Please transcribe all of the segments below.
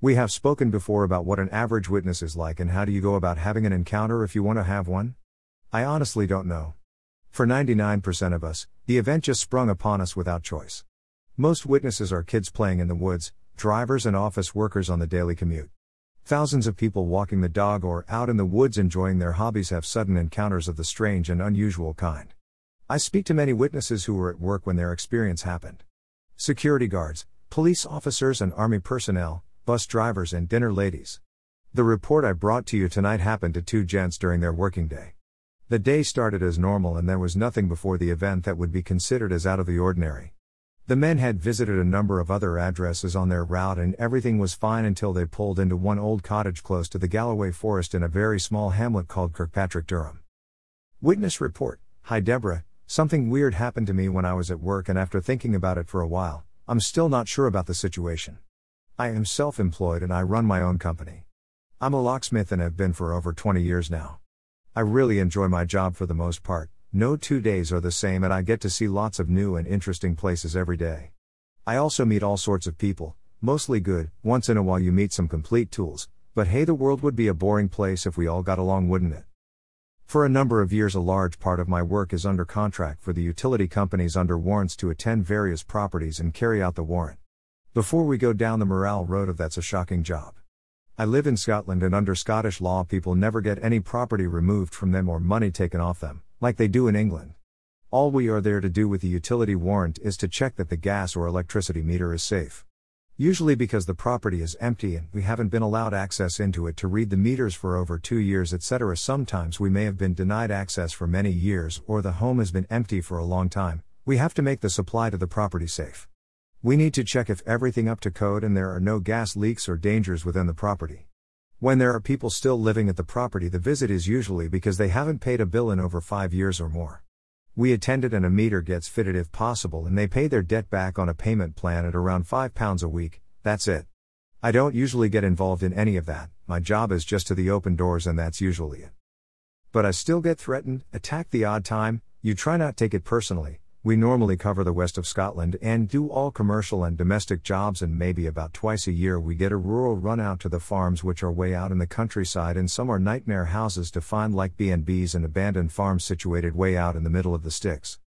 We have spoken before about what an average witness is like and how do you go about having an encounter if you want to have one? I honestly don't know. For 99% of us, the event just sprung upon us without choice. Most witnesses are kids playing in the woods, drivers and office workers on the daily commute. Thousands of people walking the dog or out in the woods enjoying their hobbies have sudden encounters of the strange and unusual kind. I speak to many witnesses who were at work when their experience happened. Security guards, police officers and army personnel, bus drivers and dinner ladies. The report I brought to you tonight happened to two gents during their working day. The day started as normal and there was nothing before the event that would be considered as out of the ordinary. The men had visited a number of other addresses on their route and everything was fine until they pulled into one old cottage close to the Galloway Forest in a very small hamlet called Kirkpatrick, Durham. Witness report Hi Deborah, something weird happened to me when I was at work and after thinking about it for a while, I'm still not sure about the situation. I am self employed and I run my own company. I'm a locksmith and have been for over 20 years now. I really enjoy my job for the most part, no two days are the same, and I get to see lots of new and interesting places every day. I also meet all sorts of people, mostly good, once in a while you meet some complete tools, but hey, the world would be a boring place if we all got along, wouldn't it? For a number of years, a large part of my work is under contract for the utility companies under warrants to attend various properties and carry out the warrant. Before we go down the morale road of that's a shocking job. I live in Scotland, and under Scottish law, people never get any property removed from them or money taken off them like they do in England. All we are there to do with the utility warrant is to check that the gas or electricity meter is safe. Usually because the property is empty and we haven't been allowed access into it to read the meters for over two years, etc. Sometimes we may have been denied access for many years or the home has been empty for a long time. We have to make the supply to the property safe. We need to check if everything up to code and there are no gas leaks or dangers within the property. When there are people still living at the property, the visit is usually because they haven't paid a bill in over five years or more. We attended and a meter gets fitted if possible, and they pay their debt back on a payment plan at around £5 a week, that's it. I don't usually get involved in any of that, my job is just to the open doors, and that's usually it. But I still get threatened, attacked the odd time, you try not take it personally, we normally cover the west of Scotland and do all commercial and domestic jobs, and maybe about twice a year we get a rural run out to the farms, which are way out in the countryside, and some are nightmare houses to find, like B&Bs and abandoned farms situated way out in the middle of the sticks.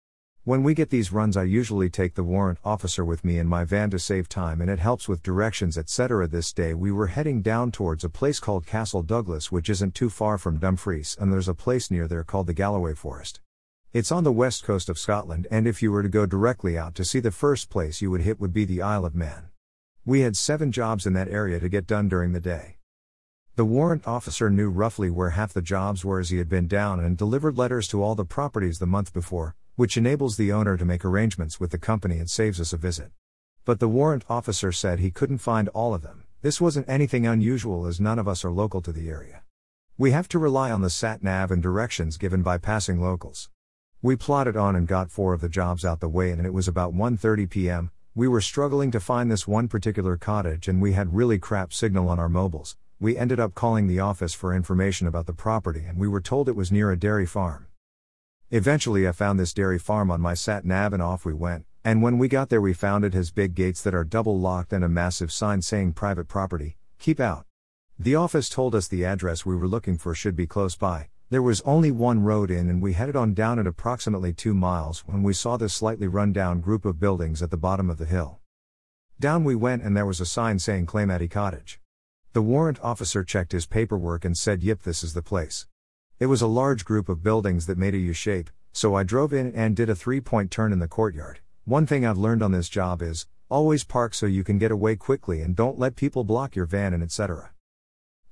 When we get these runs, I usually take the warrant officer with me in my van to save time and it helps with directions, etc. This day we were heading down towards a place called Castle Douglas, which isn't too far from Dumfries, and there's a place near there called the Galloway Forest. It's on the west coast of Scotland, and if you were to go directly out to see the first place you would hit would be the Isle of Man. We had seven jobs in that area to get done during the day. The warrant officer knew roughly where half the jobs were as he had been down and delivered letters to all the properties the month before, which enables the owner to make arrangements with the company and saves us a visit. But the warrant officer said he couldn't find all of them. This wasn't anything unusual as none of us are local to the area. We have to rely on the sat nav and directions given by passing locals. We plodded on and got four of the jobs out the way and it was about 1:30 p.m. We were struggling to find this one particular cottage and we had really crap signal on our mobiles. We ended up calling the office for information about the property and we were told it was near a dairy farm. Eventually I found this dairy farm on my sat nav and off we went. And when we got there we found it has big gates that are double locked and a massive sign saying private property, keep out. The office told us the address we were looking for should be close by, there was only one road in, and we headed on down at approximately two miles when we saw this slightly run down group of buildings at the bottom of the hill. Down we went, and there was a sign saying Claymatty Cottage. The warrant officer checked his paperwork and said, Yep, this is the place. It was a large group of buildings that made a U shape, so I drove in and did a three point turn in the courtyard. One thing I've learned on this job is always park so you can get away quickly and don't let people block your van and etc.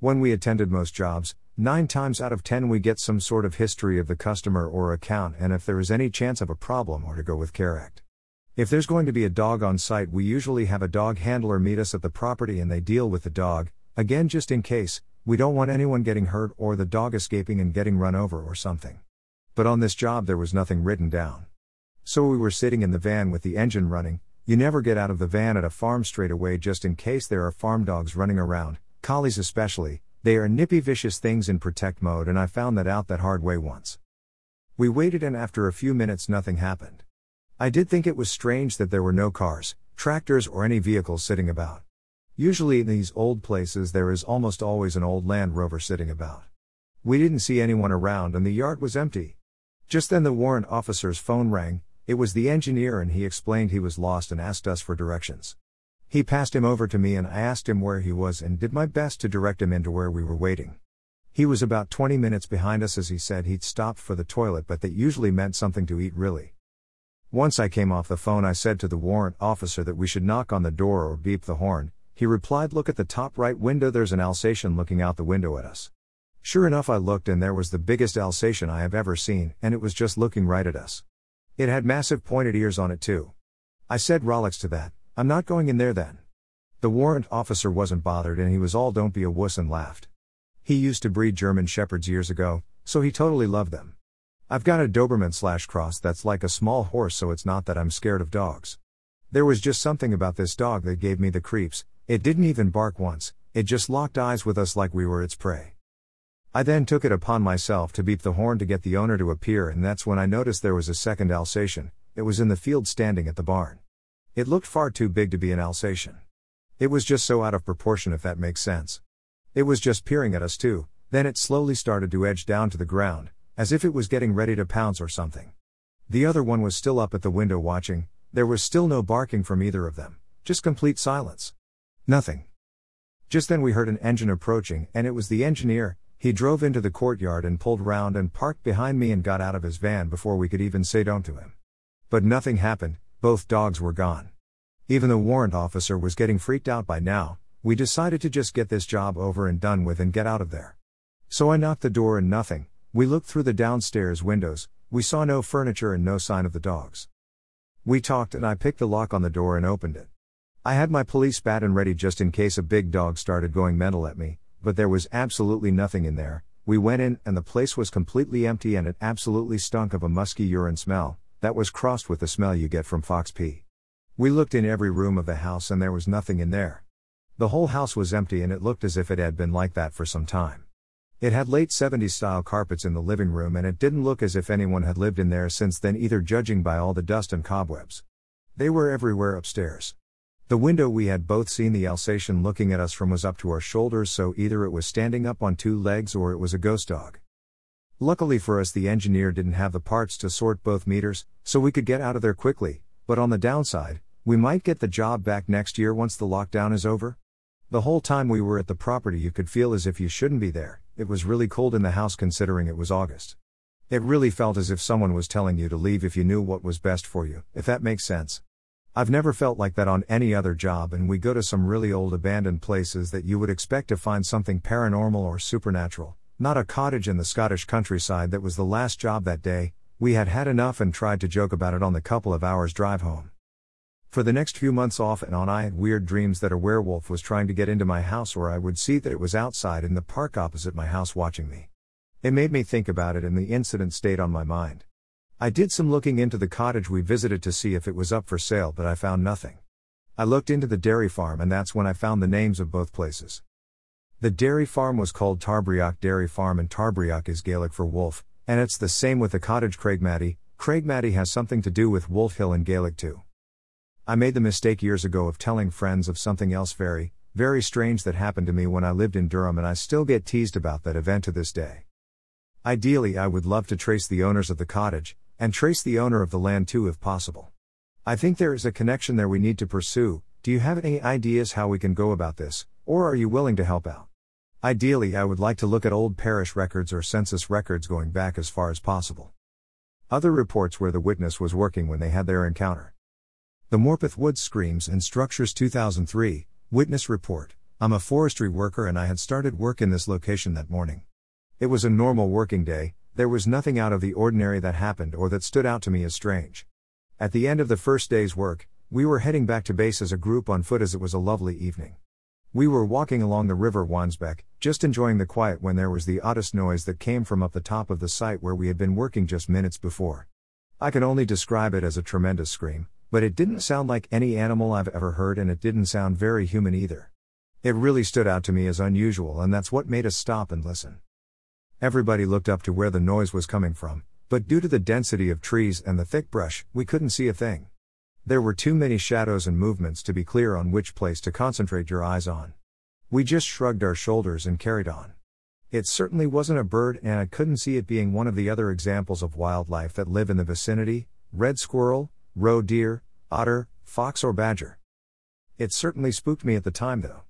When we attended most jobs, 9 times out of 10 we get some sort of history of the customer or account and if there is any chance of a problem or to go with Care Act. If there's going to be a dog on site, we usually have a dog handler meet us at the property and they deal with the dog, again just in case, we don't want anyone getting hurt or the dog escaping and getting run over or something. But on this job there was nothing written down. So we were sitting in the van with the engine running, you never get out of the van at a farm straight away just in case there are farm dogs running around, collies especially, they are nippy, vicious things in protect mode, and I found that out that hard way once. We waited, and after a few minutes, nothing happened. I did think it was strange that there were no cars, tractors, or any vehicles sitting about. Usually in these old places there is almost always an old Land Rover sitting about. We didn't see anyone around and the yard was empty. Just then the warrant officer's phone rang, it was the engineer and he explained he was lost and asked us for directions. He passed him over to me and I asked him where he was and did my best to direct him into where we were waiting. He was about 20 minutes behind us as he said he'd stopped for the toilet, but that usually meant something to eat, really. Once I came off the phone, I said to the warrant officer that we should knock on the door or beep the horn. He replied, Look at the top right window, there's an Alsatian looking out the window at us. Sure enough, I looked and there was the biggest Alsatian I have ever seen, and it was just looking right at us. It had massive pointed ears on it, too. I said Rolex to that, I'm not going in there then. The warrant officer wasn't bothered and he was all don't be a wuss and laughed. He used to breed German Shepherds years ago, so he totally loved them. I've got a Doberman slash cross that's like a small horse, so it's not that I'm scared of dogs. There was just something about this dog that gave me the creeps, it didn't even bark once, it just locked eyes with us like we were its prey. I then took it upon myself to beep the horn to get the owner to appear, and that's when I noticed there was a second Alsatian, it was in the field standing at the barn. It looked far too big to be an Alsatian. It was just so out of proportion, if that makes sense. It was just peering at us too, then it slowly started to edge down to the ground, as if it was getting ready to pounce or something. The other one was still up at the window watching, there was still no barking from either of them, just complete silence. Nothing. Just then we heard an engine approaching, and it was the engineer. He drove into the courtyard and pulled round and parked behind me and got out of his van before we could even say don't to him. But nothing happened, both dogs were gone. Even the warrant officer was getting freaked out by now, we decided to just get this job over and done with and get out of there. So I knocked the door and nothing, we looked through the downstairs windows, we saw no furniture and no sign of the dogs. We talked and I picked the lock on the door and opened it. I had my police baton ready just in case a big dog started going mental at me, but there was absolutely nothing in there. We went in and the place was completely empty and it absolutely stunk of a musky urine smell, that was crossed with the smell you get from fox pee. We looked in every room of the house and there was nothing in there. The whole house was empty and it looked as if it had been like that for some time. It had late 70s style carpets in the living room and it didn't look as if anyone had lived in there since then either judging by all the dust and cobwebs. They were everywhere upstairs. The window we had both seen the Alsatian looking at us from was up to our shoulders so either it was standing up on two legs or it was a ghost dog. Luckily for us the engineer didn't have the parts to sort both meters, so we could get out of there quickly, but on the downside, we might get the job back next year once the lockdown is over. The whole time we were at the property, you could feel as if you shouldn't be there. It was really cold in the house considering it was August. It really felt as if someone was telling you to leave if you knew what was best for you, if that makes sense. I've never felt like that on any other job, and we go to some really old abandoned places that you would expect to find something paranormal or supernatural, not a cottage in the Scottish countryside that was the last job that day. We had had enough and tried to joke about it on the couple of hours drive home. For the next few months off and on, I had weird dreams that a werewolf was trying to get into my house, or I would see that it was outside in the park opposite my house watching me. It made me think about it, and the incident stayed on my mind. I did some looking into the cottage we visited to see if it was up for sale, but I found nothing. I looked into the dairy farm, and that's when I found the names of both places. The dairy farm was called Tarbriach Dairy Farm, and Tarbriach is Gaelic for wolf, and it's the same with the cottage Craigmatty. Craigmatty has something to do with Wolf Hill in Gaelic too. I made the mistake years ago of telling friends of something else very, very strange that happened to me when I lived in Durham, and I still get teased about that event to this day. Ideally, I would love to trace the owners of the cottage, and trace the owner of the land too if possible. I think there is a connection there we need to pursue. Do you have any ideas how we can go about this, or are you willing to help out? Ideally, I would like to look at old parish records or census records going back as far as possible. Other reports where the witness was working when they had their encounter. The Morpeth Woods Screams and Structures 2003, Witness Report. I'm a forestry worker and I had started work in this location that morning. It was a normal working day, there was nothing out of the ordinary that happened or that stood out to me as strange. At the end of the first day's work, we were heading back to base as a group on foot as it was a lovely evening. We were walking along the river Wansbeck, just enjoying the quiet when there was the oddest noise that came from up the top of the site where we had been working just minutes before. I can only describe it as a tremendous scream, but it didn't sound like any animal I've ever heard and it didn't sound very human either. It really stood out to me as unusual, and that's what made us stop and listen. Everybody looked up to where the noise was coming from, but due to the density of trees and the thick brush, we couldn't see a thing. There were too many shadows and movements to be clear on which place to concentrate your eyes on. We just shrugged our shoulders and carried on. It certainly wasn't a bird, and I couldn't see it being one of the other examples of wildlife that live in the vicinity red squirrel, roe deer, otter, fox, or badger. It certainly spooked me at the time, though.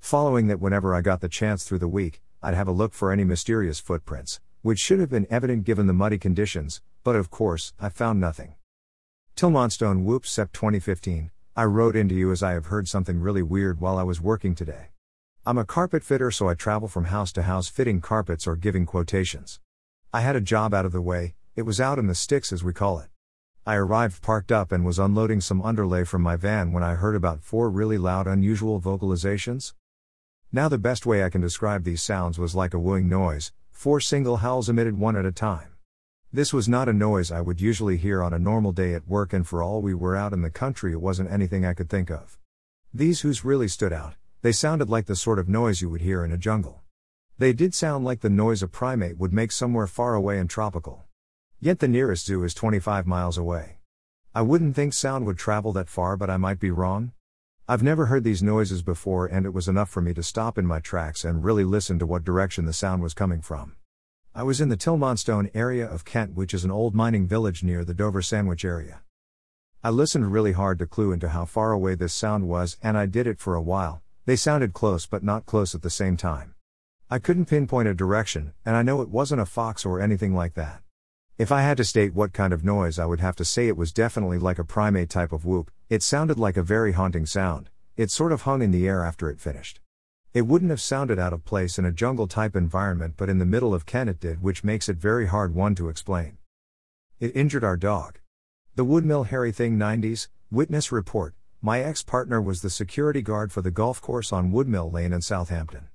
Following that, whenever I got the chance through the week, I'd have a look for any mysterious footprints, which should have been evident given the muddy conditions, but of course, I found nothing. Tilmanstone Whoops Sep 2015. I wrote into you as I have heard something really weird while I was working today. I'm a carpet fitter, so I travel from house to house fitting carpets or giving quotations. I had a job out of the way, it was out in the sticks as we call it. I arrived parked up and was unloading some underlay from my van when I heard about four really loud, unusual vocalizations. Now, the best way I can describe these sounds was like a wooing noise, four single howls emitted one at a time. This was not a noise I would usually hear on a normal day at work, and for all we were out in the country, it wasn't anything I could think of. These whoos really stood out, they sounded like the sort of noise you would hear in a jungle. They did sound like the noise a primate would make somewhere far away and tropical. Yet the nearest zoo is 25 miles away. I wouldn't think sound would travel that far, but I might be wrong. I've never heard these noises before, and it was enough for me to stop in my tracks and really listen to what direction the sound was coming from. I was in the Tilmanstone area of Kent, which is an old mining village near the Dover Sandwich area. I listened really hard to clue into how far away this sound was, and I did it for a while. They sounded close but not close at the same time. I couldn't pinpoint a direction, and I know it wasn't a fox or anything like that. If I had to state what kind of noise, I would have to say it was definitely like a primate type of whoop. It sounded like a very haunting sound, it sort of hung in the air after it finished. It wouldn't have sounded out of place in a jungle type environment, but in the middle of Kent it did, which makes it very hard one to explain. It injured our dog. The Woodmill Hairy Thing 90s, witness report. My ex partner was the security guard for the golf course on Woodmill Lane in Southampton.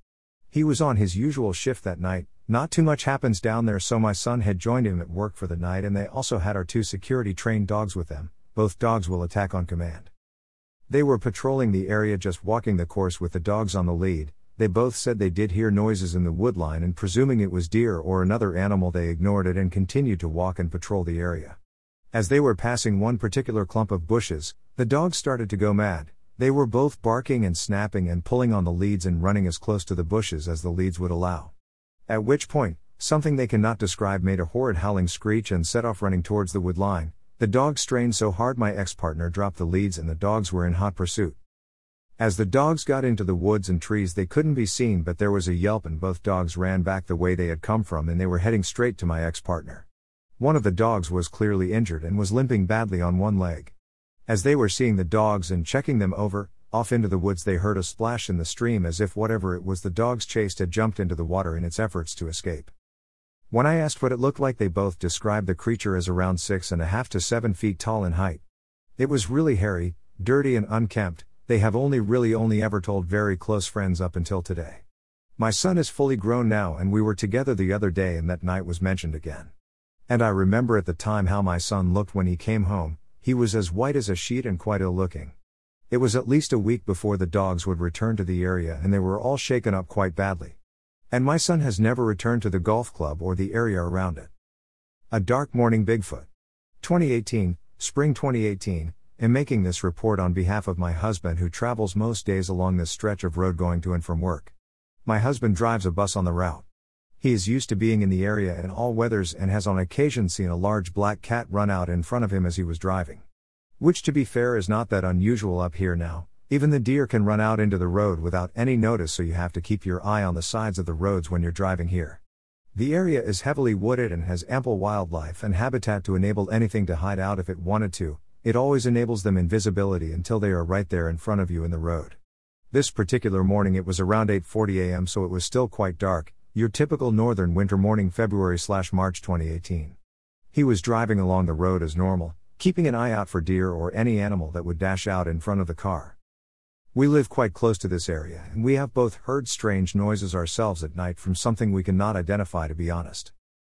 He was on his usual shift that night, not too much happens down there, so my son had joined him at work for the night, and they also had our two security trained dogs with them. Both dogs will attack on command. They were patrolling the area just walking the course with the dogs on the lead. They both said they did hear noises in the woodline and presuming it was deer or another animal, they ignored it and continued to walk and patrol the area. As they were passing one particular clump of bushes, the dogs started to go mad. They were both barking and snapping and pulling on the leads and running as close to the bushes as the leads would allow. At which point, something they cannot describe made a horrid howling screech and set off running towards the wood line. The dogs strained so hard my ex partner dropped the leads and the dogs were in hot pursuit. As the dogs got into the woods and trees, they couldn't be seen, but there was a yelp, and both dogs ran back the way they had come from and they were heading straight to my ex partner. One of the dogs was clearly injured and was limping badly on one leg. As they were seeing the dogs and checking them over, off into the woods, they heard a splash in the stream as if whatever it was the dogs chased had jumped into the water in its efforts to escape. When I asked what it looked like, they both described the creature as around six and a half to seven feet tall in height. It was really hairy, dirty, and unkempt. They have only really only ever told very close friends up until today. My son is fully grown now, and we were together the other day, and that night was mentioned again. And I remember at the time how my son looked when he came home, he was as white as a sheet and quite ill looking. It was at least a week before the dogs would return to the area, and they were all shaken up quite badly. And my son has never returned to the golf club or the area around it. A Dark Morning Bigfoot. 2018, Spring 2018, am making this report on behalf of my husband who travels most days along this stretch of road going to and from work. My husband drives a bus on the route. He is used to being in the area in all weathers and has on occasion seen a large black cat run out in front of him as he was driving. Which, to be fair, is not that unusual up here now, even the deer can run out into the road without any notice, so you have to keep your eye on the sides of the roads when you're driving here. The area is heavily wooded and has ample wildlife and habitat to enable anything to hide out if it wanted to. It always enables them invisibility until they are right there in front of you in the road. This particular morning it was around 8:40 a.m. so it was still quite dark, your typical northern winter morning February/March 2018. He was driving along the road as normal, keeping an eye out for deer or any animal that would dash out in front of the car. We live quite close to this area, and we have both heard strange noises ourselves at night from something we cannot identify, to be honest.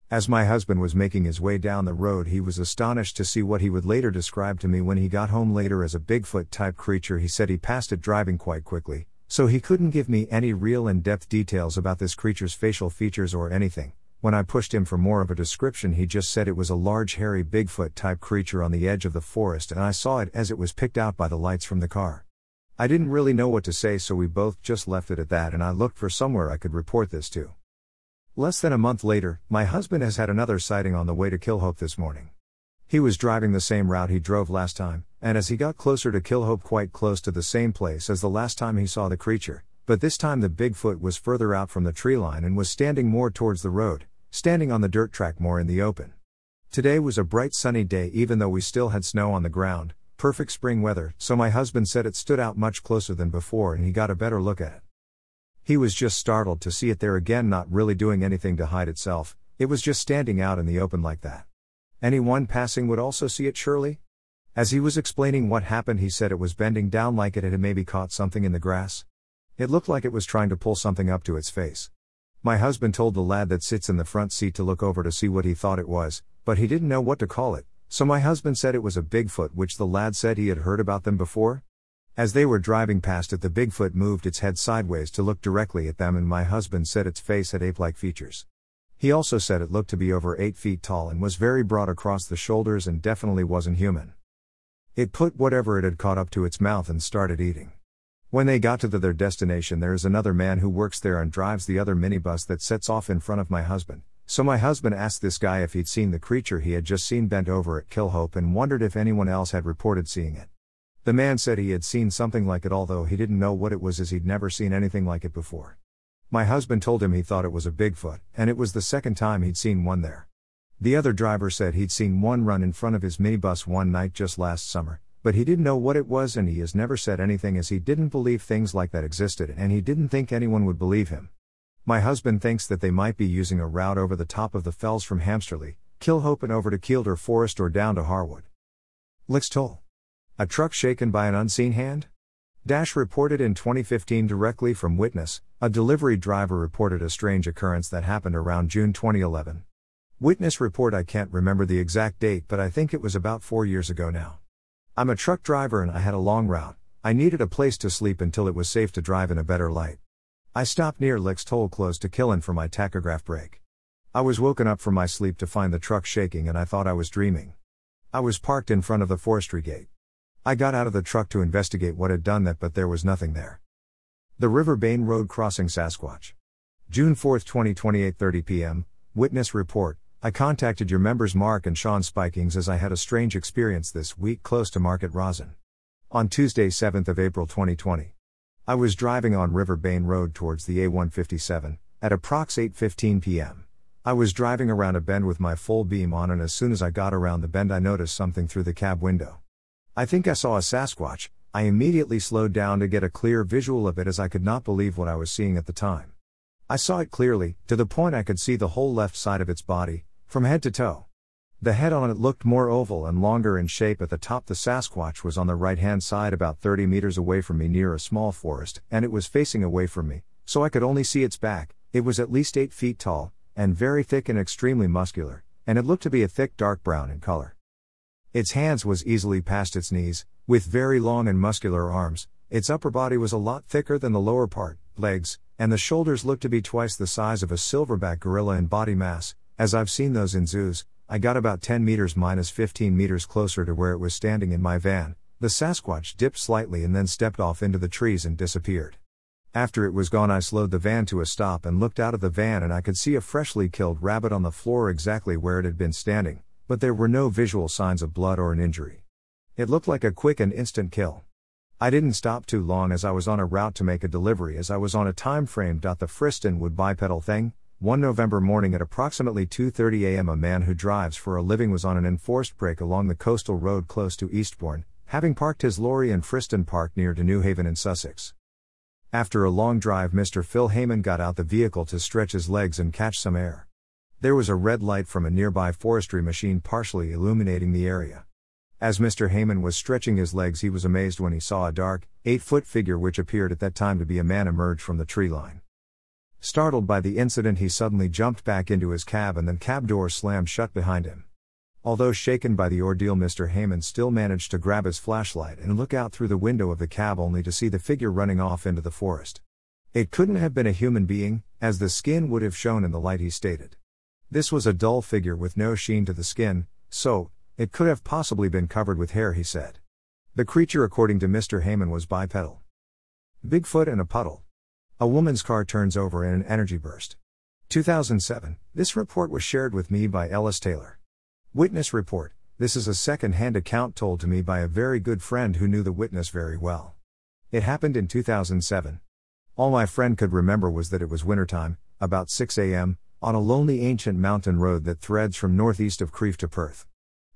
As my husband was making his way down the road, he was astonished to see what he would later describe to me when he got home later as a Bigfoot type creature. He said he passed it driving quite quickly, so he couldn't give me any real in depth details about this creature's facial features or anything, When I pushed him for more of a description, he just said it was a large, hairy Bigfoot type creature on the edge of the forest, and I saw it as it was picked out by the lights from the car. I didn't really know what to say, so we both just left it at that, and I looked for somewhere I could report this to. Less than a month later, my husband has had another sighting on the way to Killhope this morning. He was driving the same route he drove last time, and as he got closer to Killhope, quite close to the same place as the last time he saw the creature, but this time the Bigfoot was further out from the tree line and was standing more towards the road, standing on the dirt track more in the open. Today was a bright sunny day, even though we still had snow on the ground, perfect spring weather, so my husband said it stood out much closer than before and he got a better look at it. He was just startled to see it there again, not really doing anything to hide itself, it was just standing out in the open like that. Anyone passing would also see it, surely? As he was explaining what happened, he said it was bending down like it had maybe caught something in the grass. It looked like it was trying to pull something up to its face. My husband told the lad that sits in the front seat to look over to see what he thought it was, but he didn't know what to call it, so my husband said it was a Bigfoot, which the lad said he had heard about them before. As they were driving past it, the Bigfoot moved its head sideways to look directly at them, and my husband said its face had ape like features. He also said it looked to be over 8 feet tall and was very broad across the shoulders and definitely wasn't human. It put whatever it had caught up to its mouth and started eating. When they got to the, their destination, there is another man who works there and drives the other minibus that sets off in front of my husband. So my husband asked this guy if he'd seen the creature he had just seen bent over at Killhope and wondered if anyone else had reported seeing it. The man said he had seen something like it, although he didn't know what it was as he'd never seen anything like it before. My husband told him he thought it was a Bigfoot, and it was the second time he'd seen one there. The other driver said he'd seen one run in front of his minibus one night just last summer, but he didn't know what it was and he has never said anything as he didn't believe things like that existed and he didn't think anyone would believe him. My husband thinks that they might be using a route over the top of the fells from Hamsterley, Killhope and over to Kielder Forest or down to Harwood. Lix Toll. A truck shaken by an unseen hand? Dash reported in 2015 directly from Witness, a delivery driver reported a strange occurrence that happened around June 2011. Witness report I can't remember the exact date but I think it was about 4 years ago now. I'm a truck driver and I had a long route. I needed a place to sleep until it was safe to drive in a better light. I stopped near Lix Toll close to Killin for my tachograph break. I was woken up from my sleep to find the truck shaking and I thought I was dreaming. I was parked in front of the forestry gate. I got out of the truck to investigate what had done that, but there was nothing there. The River Bain Road crossing Sasquatch. June 4, 2028 30 p.m. Witness report I contacted your members Mark and Sean Spikings as I had a strange experience this week close to Market Rasen. On Tuesday 7th of April 2020. I was driving on River Bain Road towards the A157 at approx 8:15 p.m. I was driving around a bend with my full beam on and as soon as I got around the bend I noticed something through the cab window. I think I saw a Sasquatch. I immediately slowed down to get a clear visual of it as I could not believe what I was seeing at the time. I saw it clearly, to the point I could see the whole left side of its body, from head to toe. The head on it looked more oval and longer in shape at the top. The Sasquatch was on the right hand side, about 30 meters away from me near a small forest, and it was facing away from me, so I could only see its back. It was at least 8 feet tall, and very thick and extremely muscular, and it looked to be a thick dark brown in color. Its hands was easily past its knees, with very long and muscular arms. Its upper body was a lot thicker than the lower part, legs, and the shoulders looked to be twice the size of a silverback gorilla in body mass, as I've seen those in zoos, I got about 10 meters minus 15 meters closer to where it was standing in my van. The Sasquatch dipped slightly and then stepped off into the trees and disappeared. After it was gone, I slowed the van to a stop and looked out of the van, and I could see a freshly killed rabbit on the floor exactly where it had been standing, but there were no visual signs of blood or an injury. It looked like a quick and instant kill. I didn't stop too long as I was on a route to make a delivery as I was on a time frame. The Friston would bipedal thing, one November morning at approximately 2:30 a.m. a man who drives for a living was on an enforced break along the coastal road close to Eastbourne, having parked his lorry in Friston Park near to Newhaven in Sussex. After a long drive, Mr. Phil Heyman got out the vehicle to stretch his legs and catch some air. There was a red light from a nearby forestry machine partially illuminating the area. As Mr. Heyman was stretching his legs, he was amazed when he saw a dark, eight foot figure which appeared at that time to be a man emerge from the tree line. Startled by the incident, he suddenly jumped back into his cab and then cab door slammed shut behind him. Although shaken by the ordeal, Mr. Heyman still managed to grab his flashlight and look out through the window of the cab only to see the figure running off into the forest. It couldn't have been a human being, as the skin would have shown in the light, he stated. This was a dull figure with no sheen to the skin, so, it could have possibly been covered with hair, he said. The creature, according to Mr. Heyman, was bipedal. Bigfoot in a puddle. A woman's car turns over in an energy burst. 2007. This report was shared with me by Ellis Taylor. Witness report. This is a second hand account told to me by a very good friend who knew the witness very well. It happened in 2007. All my friend could remember was that it was wintertime, about 6 a.m., on a lonely ancient mountain road that threads from northeast of Crieff to Perth.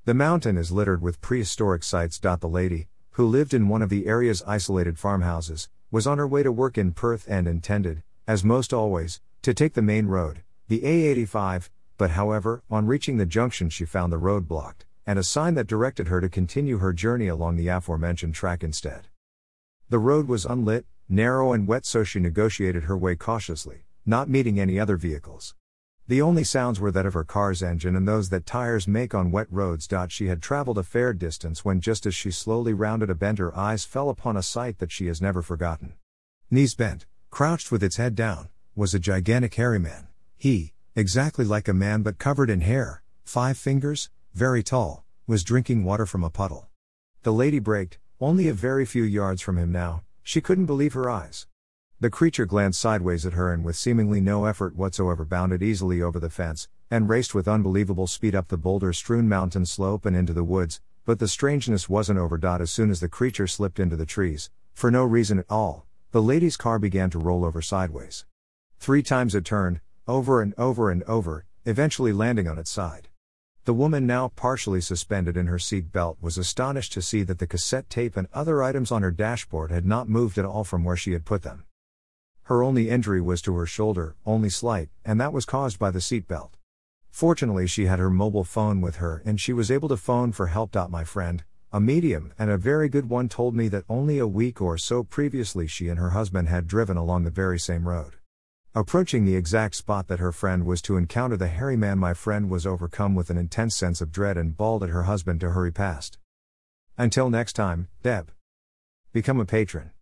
The mountain is littered with prehistoric sites. The lady, who lived in one of the area's isolated farmhouses, was on her way to work in Perth and intended, as most always, to take the main road, the A85, but however, on reaching the junction, she found the road blocked, and a sign that directed her to continue her journey along the aforementioned track instead. The road was unlit, narrow, and wet, so she negotiated her way cautiously, not meeting any other vehicles. The only sounds were that of her car's engine and those that tires make on wet roads. She had traveled a fair distance when, just as she slowly rounded a bend, her eyes fell upon a sight that she has never forgotten. Knees bent, crouched with its head down, was a gigantic hairy man. He, exactly like a man but covered in hair, five fingers, very tall, was drinking water from a puddle. The lady braked, only a very few yards from him now, she couldn't believe her eyes. The creature glanced sideways at her and with seemingly no effort whatsoever bounded easily over the fence, and raced with unbelievable speed up the boulder strewn mountain slope and into the woods, but the strangeness wasn't over. As soon as the creature slipped into the trees, for no reason at all, the lady's car began to roll over sideways. Three times it turned, over and over and over, eventually landing on its side. The woman, now partially suspended in her seat belt, was astonished to see that the cassette tape and other items on her dashboard had not moved at all from where she had put them. Her only injury was to her shoulder, only slight, and that was caused by the seatbelt. Fortunately, she had her mobile phone with her and she was able to phone for help. My friend, a medium and a very good one, told me that only a week or so previously she and her husband had driven along the very same road. Approaching the exact spot that her friend was to encounter the hairy man, my friend was overcome with an intense sense of dread and bawled at her husband to hurry past. Until next time, Deb. Become a patron.